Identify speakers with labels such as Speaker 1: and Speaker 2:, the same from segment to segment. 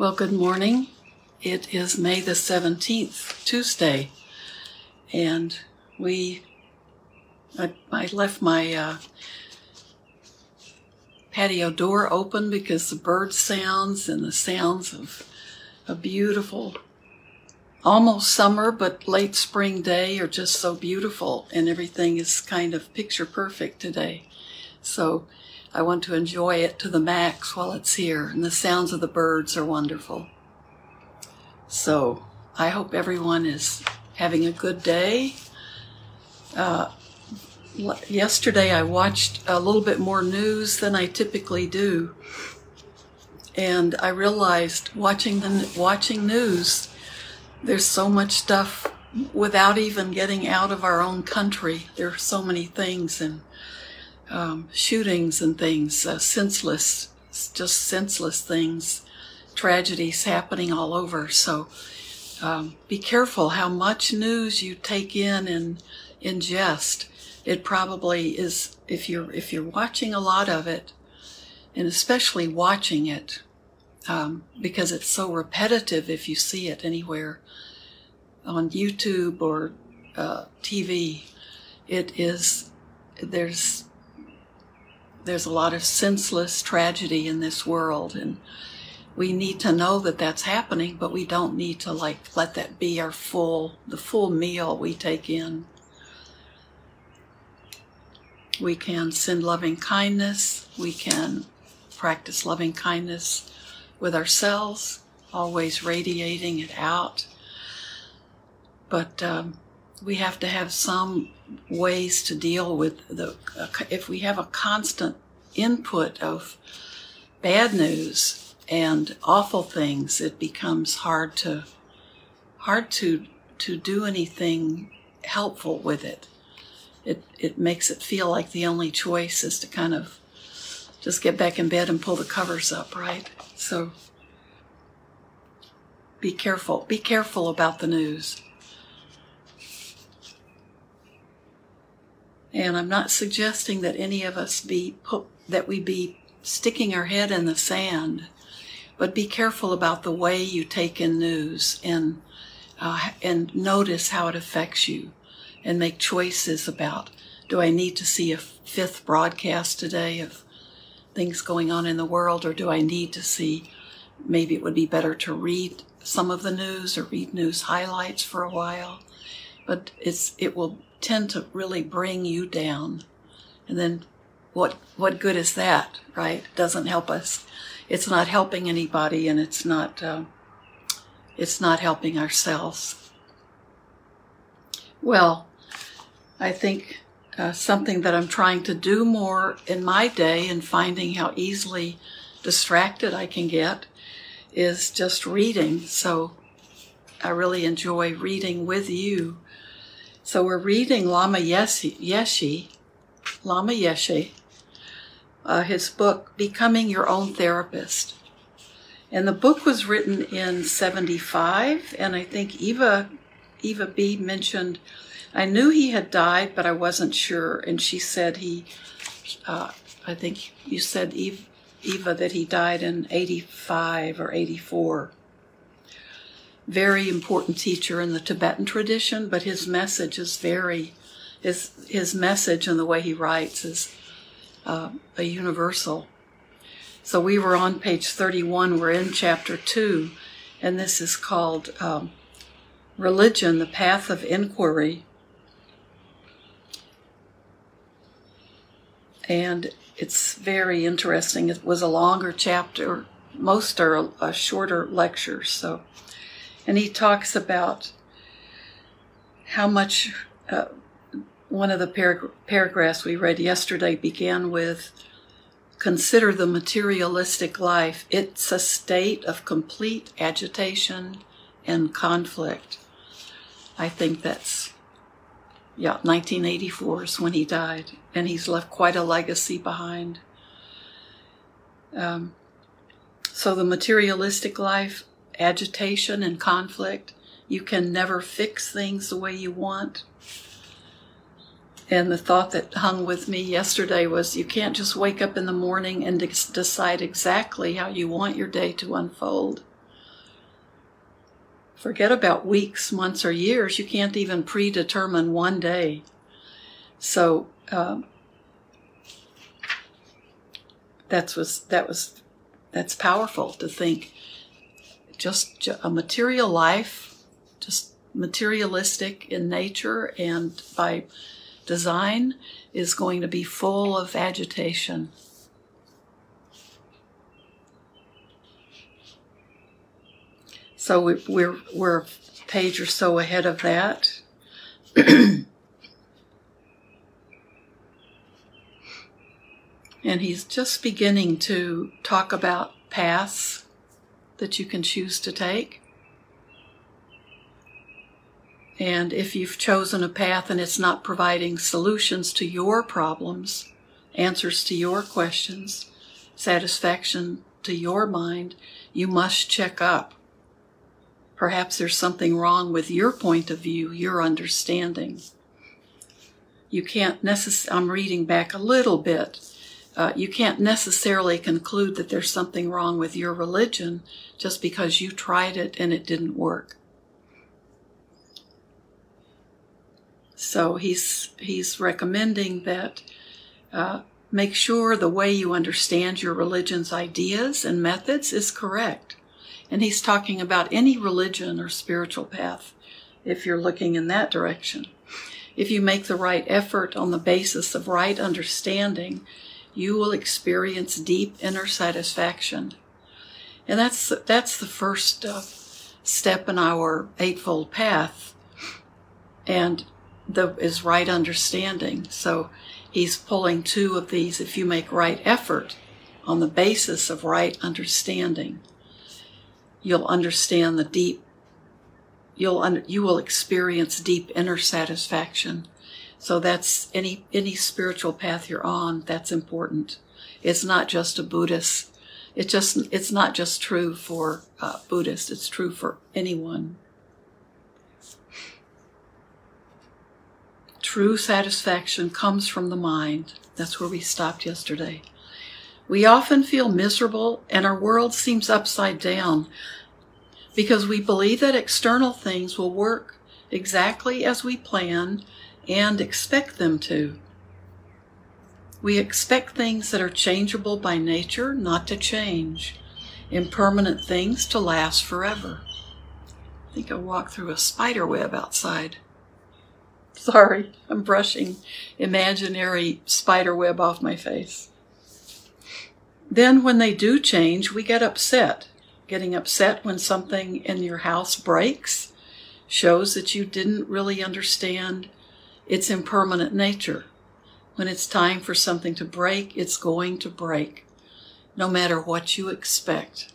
Speaker 1: Well, good morning. It is May the 17th, Tuesday, and we, I, I left my uh, patio door open because the bird sounds and the sounds of a beautiful, almost summer but late spring day are just so beautiful, and everything is kind of picture perfect today. So I want to enjoy it to the max while it's here, and the sounds of the birds are wonderful. So I hope everyone is having a good day. Uh, yesterday I watched a little bit more news than I typically do, and I realized watching the watching news, there's so much stuff without even getting out of our own country. There are so many things and um, shootings and things, uh, senseless, just senseless things, tragedies happening all over. So um, be careful how much news you take in and ingest. It probably is if you're if you're watching a lot of it, and especially watching it, um, because it's so repetitive. If you see it anywhere on YouTube or uh, TV, it is there's there's a lot of senseless tragedy in this world and we need to know that that's happening but we don't need to like let that be our full the full meal we take in. We can send loving kindness we can practice loving kindness with ourselves always radiating it out. But um, we have to have some ways to deal with the if we have a constant input of bad news and awful things it becomes hard to hard to to do anything helpful with it. It it makes it feel like the only choice is to kind of just get back in bed and pull the covers up right? So be careful be careful about the news And I'm not suggesting that any of us be that we be sticking our head in the sand, but be careful about the way you take in news and uh, and notice how it affects you, and make choices about do I need to see a fifth broadcast today of things going on in the world, or do I need to see maybe it would be better to read some of the news or read news highlights for a while, but it's it will tend to really bring you down. And then what what good is that, right? Doesn't help us. It's not helping anybody and it's not uh, it's not helping ourselves. Well, I think uh, something that I'm trying to do more in my day and finding how easily distracted I can get is just reading. So I really enjoy reading with you so we're reading Lama Yeshe, Lama Yeshe, uh, his book, Becoming Your Own Therapist. And the book was written in 75, and I think Eva, Eva B mentioned, I knew he had died, but I wasn't sure. And she said he, uh, I think you said, Eva, Eva, that he died in 85 or 84 very important teacher in the Tibetan tradition, but his message is very, his, his message and the way he writes is uh, a universal. So we were on page 31, we're in chapter 2, and this is called um, Religion, the Path of Inquiry. And it's very interesting. It was a longer chapter, most are a shorter lectures, so and he talks about how much uh, one of the parag- paragraphs we read yesterday began with consider the materialistic life it's a state of complete agitation and conflict. I think that's yeah 1984 is when he died and he's left quite a legacy behind. Um, so the materialistic life agitation and conflict. You can never fix things the way you want. And the thought that hung with me yesterday was you can't just wake up in the morning and decide exactly how you want your day to unfold. Forget about weeks, months, or years. You can't even predetermine one day. So um, that's was that was that's powerful to think. Just a material life, just materialistic in nature and by design, is going to be full of agitation. So we, we're we're a page or so ahead of that. and he's just beginning to talk about paths that you can choose to take. And if you've chosen a path and it's not providing solutions to your problems, answers to your questions, satisfaction to your mind, you must check up. Perhaps there's something wrong with your point of view, your understanding. You can't necessarily, I'm reading back a little bit. Uh, you can't necessarily conclude that there's something wrong with your religion just because you tried it and it didn't work. So he's he's recommending that uh, make sure the way you understand your religion's ideas and methods is correct. And he's talking about any religion or spiritual path if you're looking in that direction. If you make the right effort on the basis of right understanding, you will experience deep inner satisfaction. And that's that's the first uh, step in our eightfold path. And the is right understanding. So he's pulling two of these if you make right effort on the basis of right understanding. You'll understand the deep you'll un, you will experience deep inner satisfaction. So that's any any spiritual path you're on, that's important. It's not just a Buddhist. It just it's not just true for uh. It's true for anyone. True satisfaction comes from the mind. That's where we stopped yesterday. We often feel miserable and our world seems upside down because we believe that external things will work exactly as we plan and expect them to. We expect things that are changeable by nature not to change, impermanent things to last forever. I think I walked through a spider web outside. Sorry, I'm brushing imaginary spider web off my face. Then, when they do change, we get upset. Getting upset when something in your house breaks shows that you didn't really understand its impermanent nature. When it's time for something to break, it's going to break, no matter what you expect.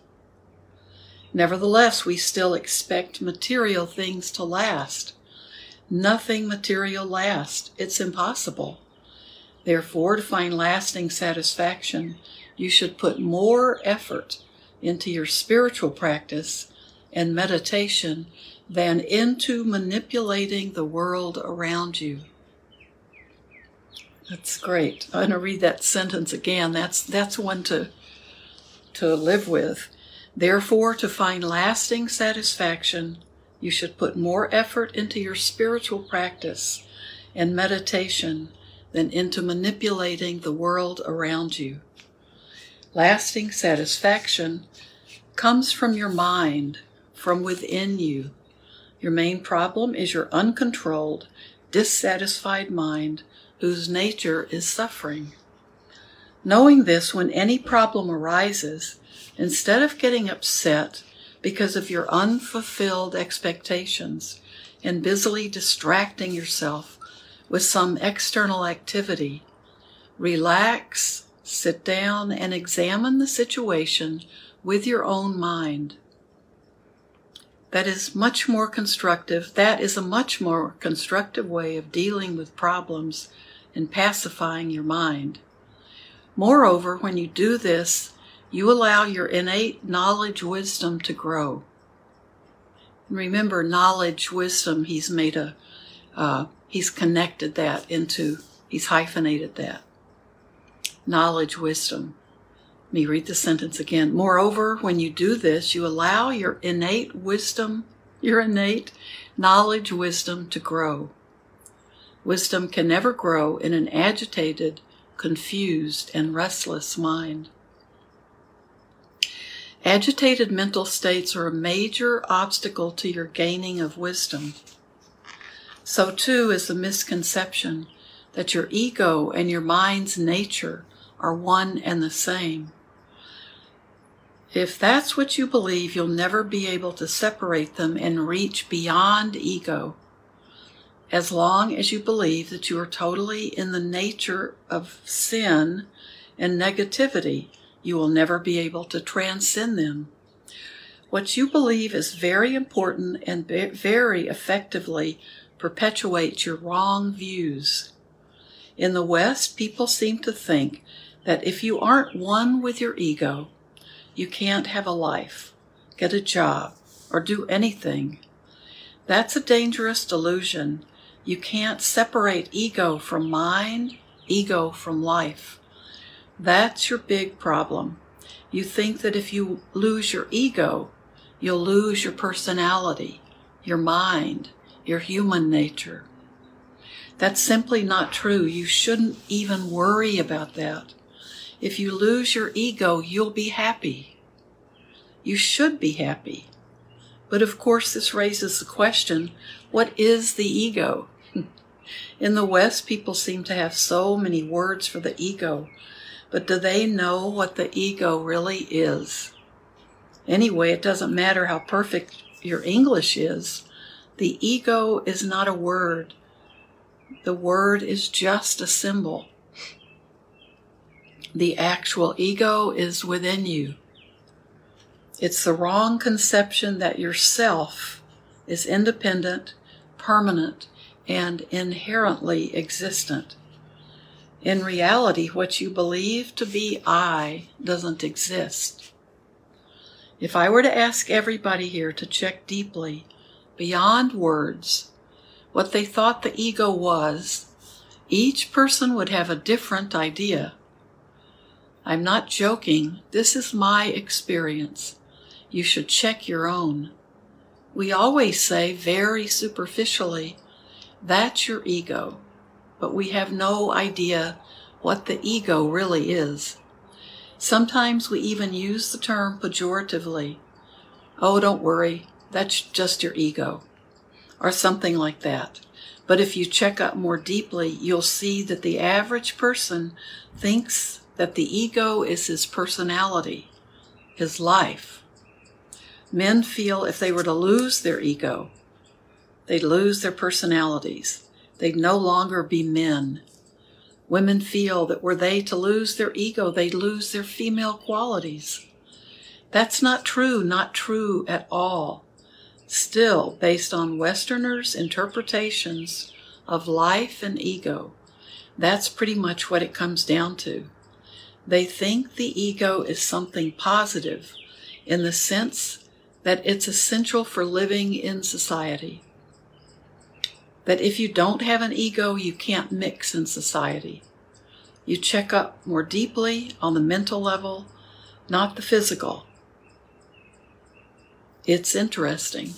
Speaker 1: Nevertheless, we still expect material things to last Nothing material lasts. It's impossible. Therefore, to find lasting satisfaction, you should put more effort into your spiritual practice and meditation than into manipulating the world around you. That's great. I'm going to read that sentence again. That's that's one to to live with. Therefore, to find lasting satisfaction, you should put more effort into your spiritual practice and meditation than into manipulating the world around you. Lasting satisfaction comes from your mind, from within you. Your main problem is your uncontrolled, dissatisfied mind whose nature is suffering. Knowing this, when any problem arises, instead of getting upset because of your unfulfilled expectations and busily distracting yourself with some external activity. Relax, sit down, and examine the situation with your own mind. That is much more constructive. That is a much more constructive way of dealing with problems and pacifying your mind. Moreover, when you do this, you allow your innate knowledge wisdom to grow. And remember, knowledge wisdom, he's made a, uh, he's connected that into, he's hyphenated that. Knowledge wisdom. Me read the sentence again. Moreover, when you do this, you allow your innate wisdom, your innate knowledge, wisdom to grow. Wisdom can never grow in an agitated, confused, and restless mind. Agitated mental states are a major obstacle to your gaining of wisdom. So, too, is the misconception that your ego and your mind's nature are one and the same. If that's what you believe, you'll never be able to separate them and reach beyond ego as long as you believe that you are totally in the nature of sin and negativity, you will never be able to transcend them. What you believe is very important and very effectively perpetuates your wrong views. In the West, people seem to think that if you aren't one with your ego, you can't have a life, get a job, or do anything. That's a dangerous delusion you can't separate ego from mind, ego from life. That's your big problem. You think that if you lose your ego, you'll lose your personality, your mind, your human nature. That's simply not true. You shouldn't even worry about that. If you lose your ego, you'll be happy. You should be happy. But of course, this raises the question what is the ego? In the West, people seem to have so many words for the ego, but do they know what the ego really is? Anyway, it doesn't matter how perfect your English is, the ego is not a word. The word is just a symbol. The actual ego is within you. It's the wrong conception that yourself is independent, permanent, and inherently existent. In reality, what you believe to be I doesn't exist. If I were to ask everybody here to check deeply, beyond words, what they thought the ego was, each person would have a different idea. I'm not joking. This is my experience. You should check your own. We always say very superficially, that's your ego. But we have no idea what the ego really is. Sometimes we even use the term pejoratively. Oh, don't worry, that's just your ego. Or something like that. But if you check up more deeply, you'll see that the average person thinks that the ego is his personality, his life. Men feel if they were to lose their ego, They'd lose their personalities. They'd no longer be men. Women feel that were they to lose their ego, they'd lose their female qualities. That's not true, not true at all. Still, based on Westerners' interpretations of life and ego, that's pretty much what it comes down to. They think the ego is something positive in the sense that it's essential for living in society that if you don't have an ego, you can't mix in society. You check up more deeply on the mental level, not the physical. It's interesting.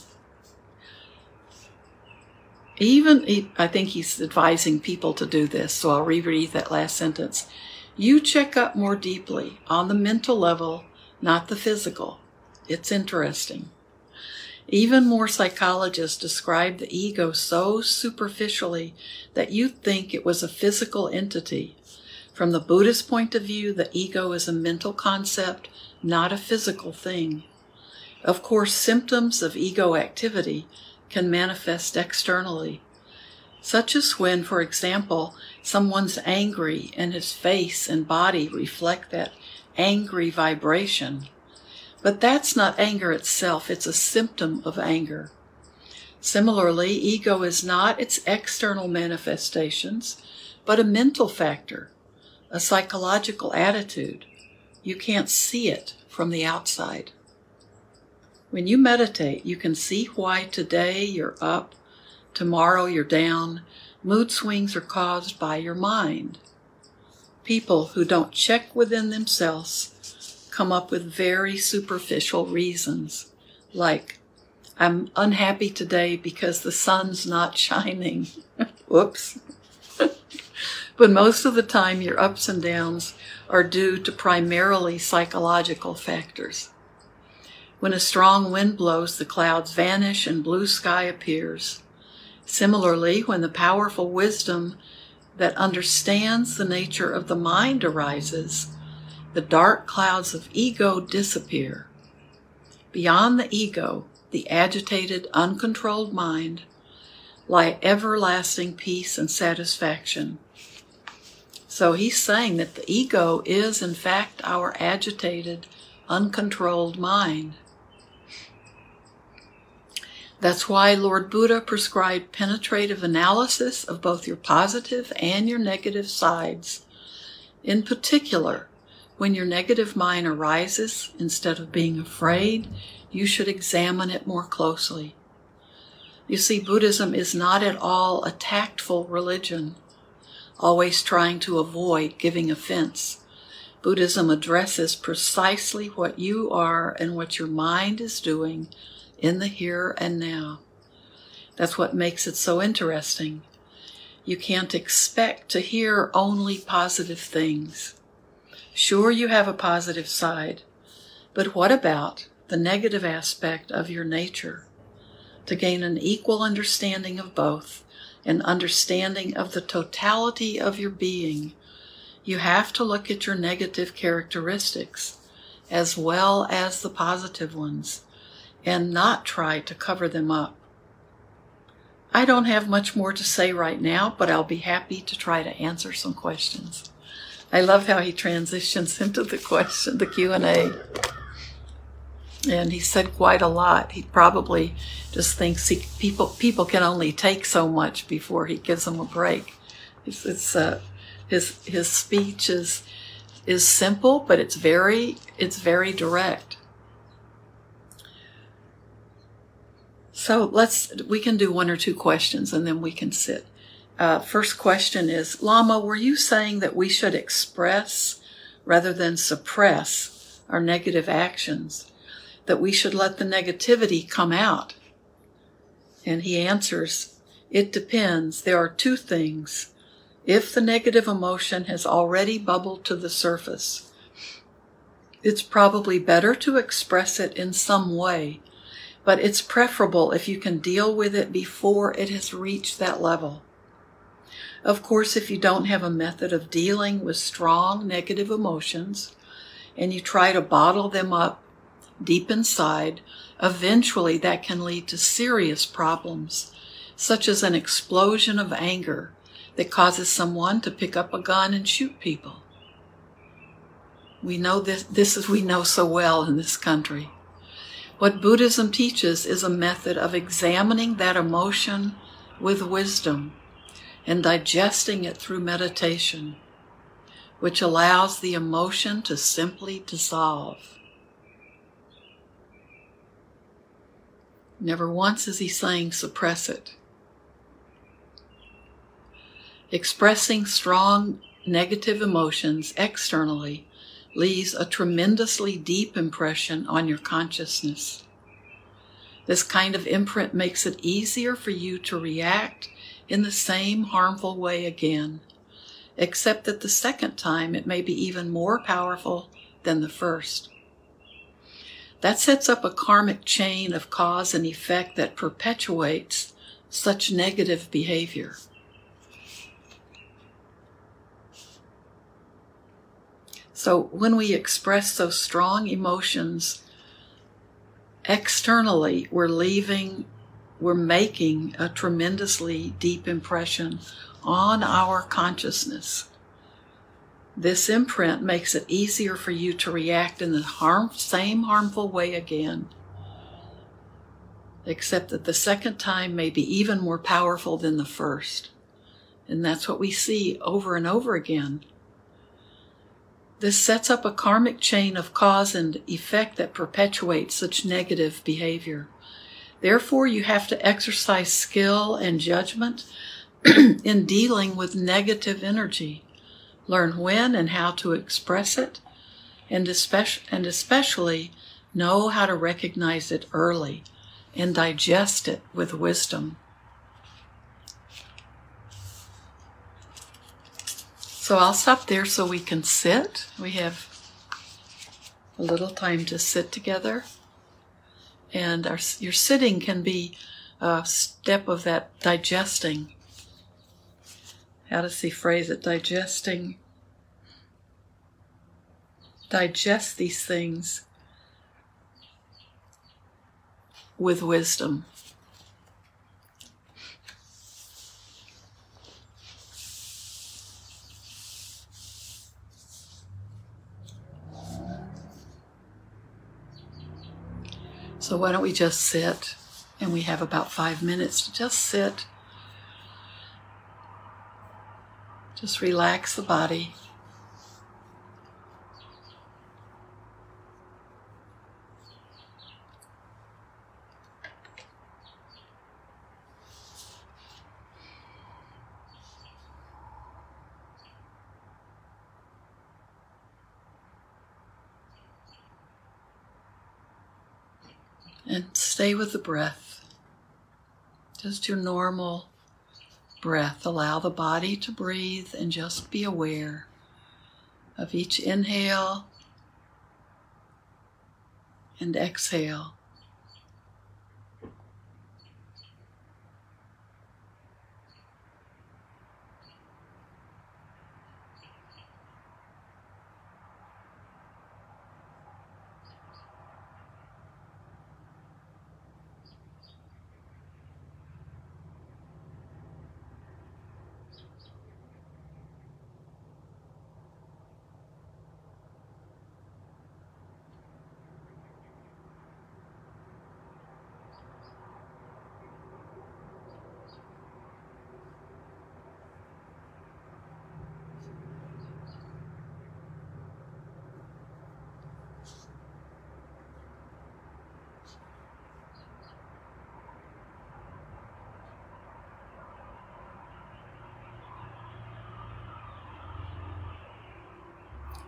Speaker 1: Even, I think he's advising people to do this, so I'll reread that last sentence. You check up more deeply on the mental level, not the physical. It's interesting. Even more psychologists describe the ego so superficially that you think it was a physical entity. From the Buddhist point of view, the ego is a mental concept, not a physical thing. Of course, symptoms of ego activity can manifest externally, such as when, for example, someone's angry and his face and body reflect that angry vibration. But that's not anger itself, it's a symptom of anger. Similarly, ego is not its external manifestations, but a mental factor, a psychological attitude. You can't see it from the outside. When you meditate, you can see why today you're up, tomorrow you're down. Mood swings are caused by your mind. People who don't check within themselves come up with very superficial reasons, like, I'm unhappy today because the sun's not shining. Whoops. but most of the time, your ups and downs are due to primarily psychological factors. When a strong wind blows, the clouds vanish and blue sky appears. Similarly, when the powerful wisdom that understands the nature of the mind arises, the dark clouds of ego disappear. Beyond the ego, the agitated, uncontrolled mind, lie everlasting peace and satisfaction. So he's saying that the ego is, in fact, our agitated, uncontrolled mind. That's why Lord Buddha prescribed penetrative analysis of both your positive and your negative sides. In particular, when your negative mind arises, instead of being afraid, you should examine it more closely. You see, Buddhism is not at all a tactful religion, always trying to avoid giving offense. Buddhism addresses precisely what you are and what your mind is doing in the here and now. That's what makes it so interesting. You can't expect to hear only positive things. Sure, you have a positive side, but what about the negative aspect of your nature? To gain an equal understanding of both, an understanding of the totality of your being, you have to look at your negative characteristics as well as the positive ones and not try to cover them up. I don't have much more to say right now, but I'll be happy to try to answer some questions. I love how he transitions into the question, the Q&A. And he said quite a lot. He probably just thinks he, people people can only take so much before he gives them a break. It's, it's uh, his his speech is is simple, but it's very it's very direct. So let's, we can do one or two questions and then we can sit. Uh, first question is Lama, were you saying that we should express rather than suppress our negative actions? That we should let the negativity come out? And he answers, It depends. There are two things. If the negative emotion has already bubbled to the surface, it's probably better to express it in some way but it's preferable if you can deal with it before it has reached that level. Of course, if you don't have a method of dealing with strong negative emotions and you try to bottle them up deep inside, eventually that can lead to serious problems, such as an explosion of anger that causes someone to pick up a gun and shoot people. We know this, this is we know so well in this country. What Buddhism teaches is a method of examining that emotion with wisdom and digesting it through meditation, which allows the emotion to simply dissolve. Never once is he saying suppress it. Expressing strong negative emotions externally leaves a tremendously deep impression on your consciousness. This kind of imprint makes it easier for you to react in the same harmful way again, except that the second time it may be even more powerful than the first. That sets up a karmic chain of cause and effect that perpetuates such negative behavior. So when we express those strong emotions externally, we're leaving, we're making a tremendously deep impression on our consciousness. This imprint makes it easier for you to react in the harm, same harmful way again, except that the second time may be even more powerful than the first. And that's what we see over and over again. This sets up a karmic chain of cause and effect that perpetuates such negative behavior. Therefore, you have to exercise skill and judgment in dealing with negative energy. Learn when and how to express it, and especially, and especially know how to recognize it early and digest it with wisdom. So I'll stop there so we can sit. We have a little time to sit together. And our, your sitting can be a step of that digesting. How does he phrase it? Digesting. Digest these things with wisdom. So, why don't we just sit? And we have about five minutes to just sit. Just relax the body. And stay with the breath. Just your normal breath. Allow the body to breathe and just be aware of each inhale and exhale.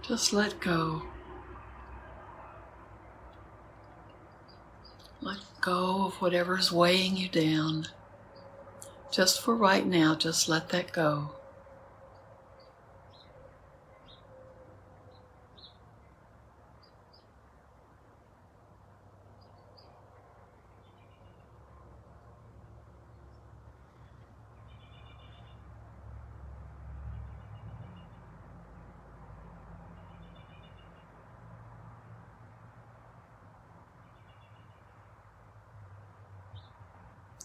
Speaker 1: Just let go. Let go of whatever's weighing you down. Just for right now, just let that go.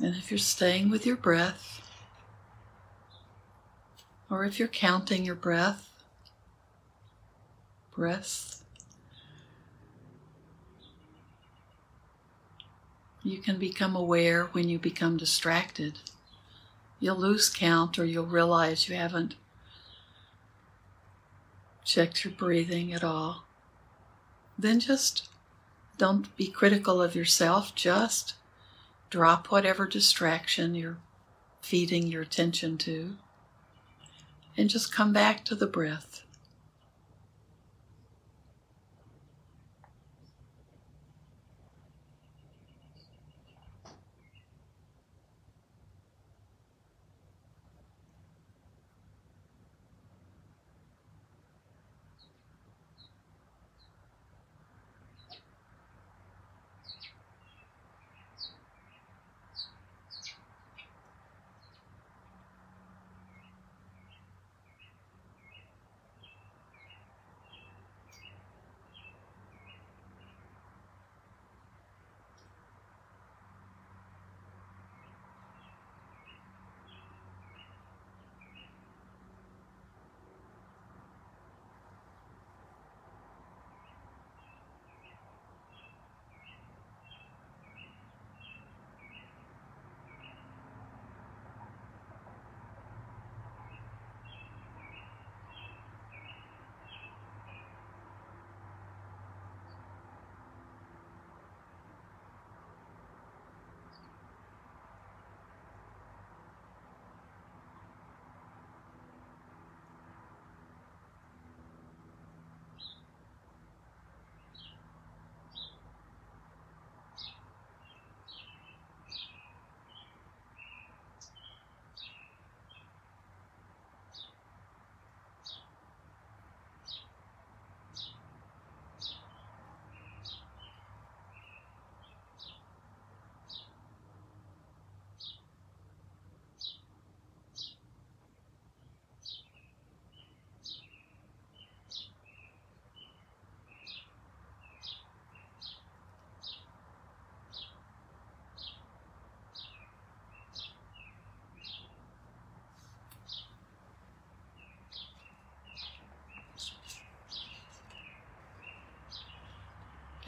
Speaker 1: And if you're staying with your breath, or if you're counting your breath, breaths, you can become aware when you become distracted. You'll lose count or you'll realize you haven't checked your breathing at all. Then just don't be critical of yourself, just Drop whatever distraction you're feeding your attention to and just come back to the breath.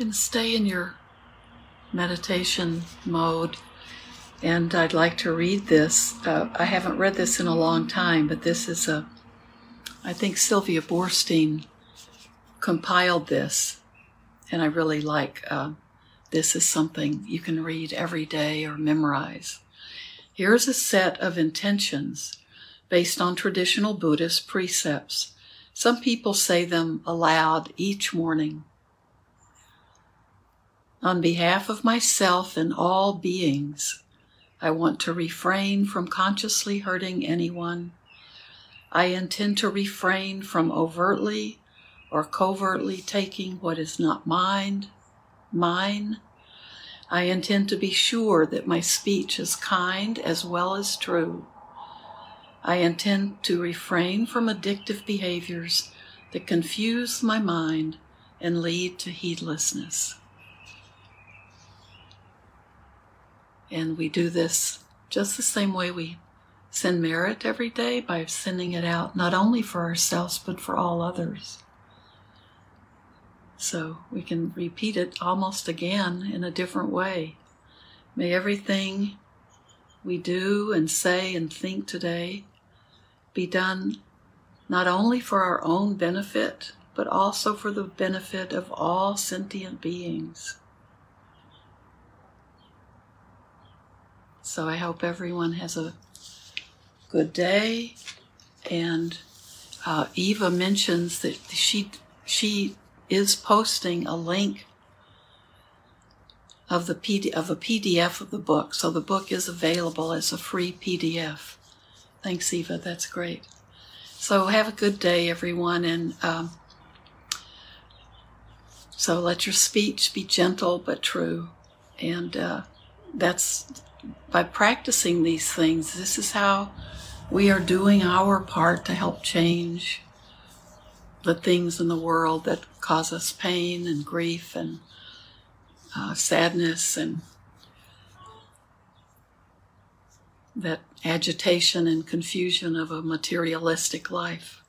Speaker 1: Can stay in your meditation mode. And I'd like to read this. Uh, I haven't read this in a long time, but this is a, I think Sylvia Boorstein compiled this, and I really like uh, this is something you can read every day or memorize. Here's a set of intentions based on traditional Buddhist precepts. Some people say them aloud each morning. On behalf of myself and all beings, I want to refrain from consciously hurting anyone. I intend to refrain from overtly or covertly taking what is not mine, mine. I intend to be sure that my speech is kind as well as true. I intend to refrain from addictive behaviors that confuse my mind and lead to heedlessness. And we do this just the same way we send merit every day by sending it out not only for ourselves but for all others. So we can repeat it almost again in a different way. May everything we do and say and think today be done not only for our own benefit, but also for the benefit of all sentient beings. So I hope everyone has a good day. And uh, Eva mentions that she she is posting a link of the PD, of a PDF of the book. So the book is available as a free PDF. Thanks, Eva. That's great. So have a good day, everyone, and um, so let your speech be gentle but true, and uh, that's by practicing these things. This is how we are doing our part to help change the things in the world that cause us pain and grief and uh, sadness and that agitation and confusion of a materialistic life.